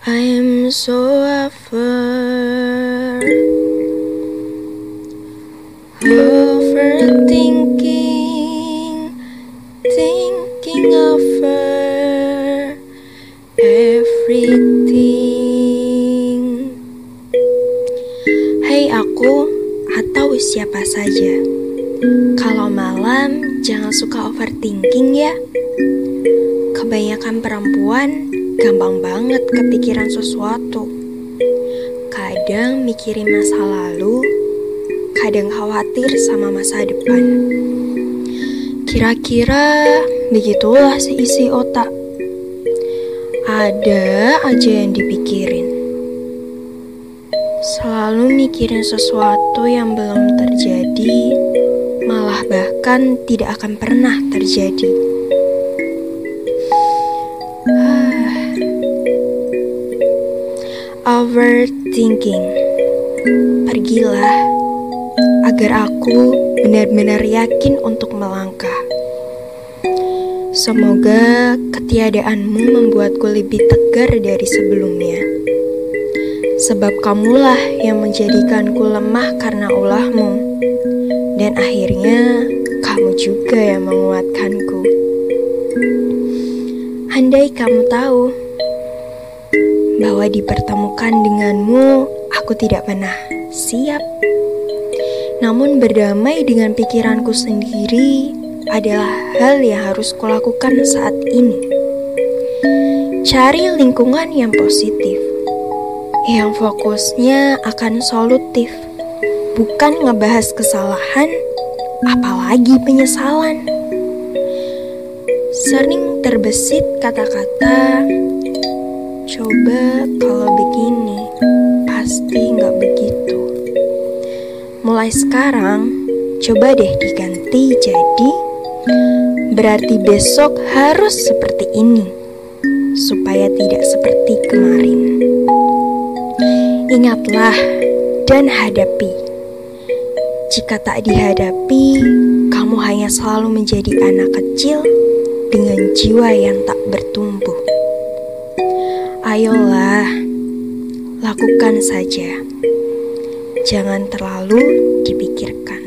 I am so over overthinking, thinking over everything. Hai aku atau siapa saja. Kalau malam jangan suka overthinking ya. Kebanyakan perempuan gampang banget kepikiran sesuatu. Kadang mikirin masa lalu, kadang khawatir sama masa depan. Kira-kira begitulah seisi otak. Ada aja yang dipikirin. Selalu mikirin sesuatu yang belum terjadi, malah bahkan tidak akan pernah terjadi. Overthinking. Pergilah agar aku benar-benar yakin untuk melangkah. Semoga ketiadaanmu membuatku lebih tegar dari sebelumnya. Sebab kamulah yang menjadikanku lemah karena ulahmu. Dan akhirnya kamu juga yang menguatkanku. Andai kamu tahu bahwa dipertemukan denganmu, aku tidak pernah siap. Namun berdamai dengan pikiranku sendiri adalah hal yang harus kulakukan saat ini. Cari lingkungan yang positif, yang fokusnya akan solutif, bukan ngebahas kesalahan, apalagi penyesalan. Sering terbesit kata-kata Coba kalau begini, pasti nggak begitu. Mulai sekarang, coba deh diganti jadi berarti besok harus seperti ini, supaya tidak seperti kemarin. Ingatlah dan hadapi. Jika tak dihadapi, kamu hanya selalu menjadi anak kecil dengan jiwa yang tak bertumbuh. Ayolah, lakukan saja. Jangan terlalu dipikirkan.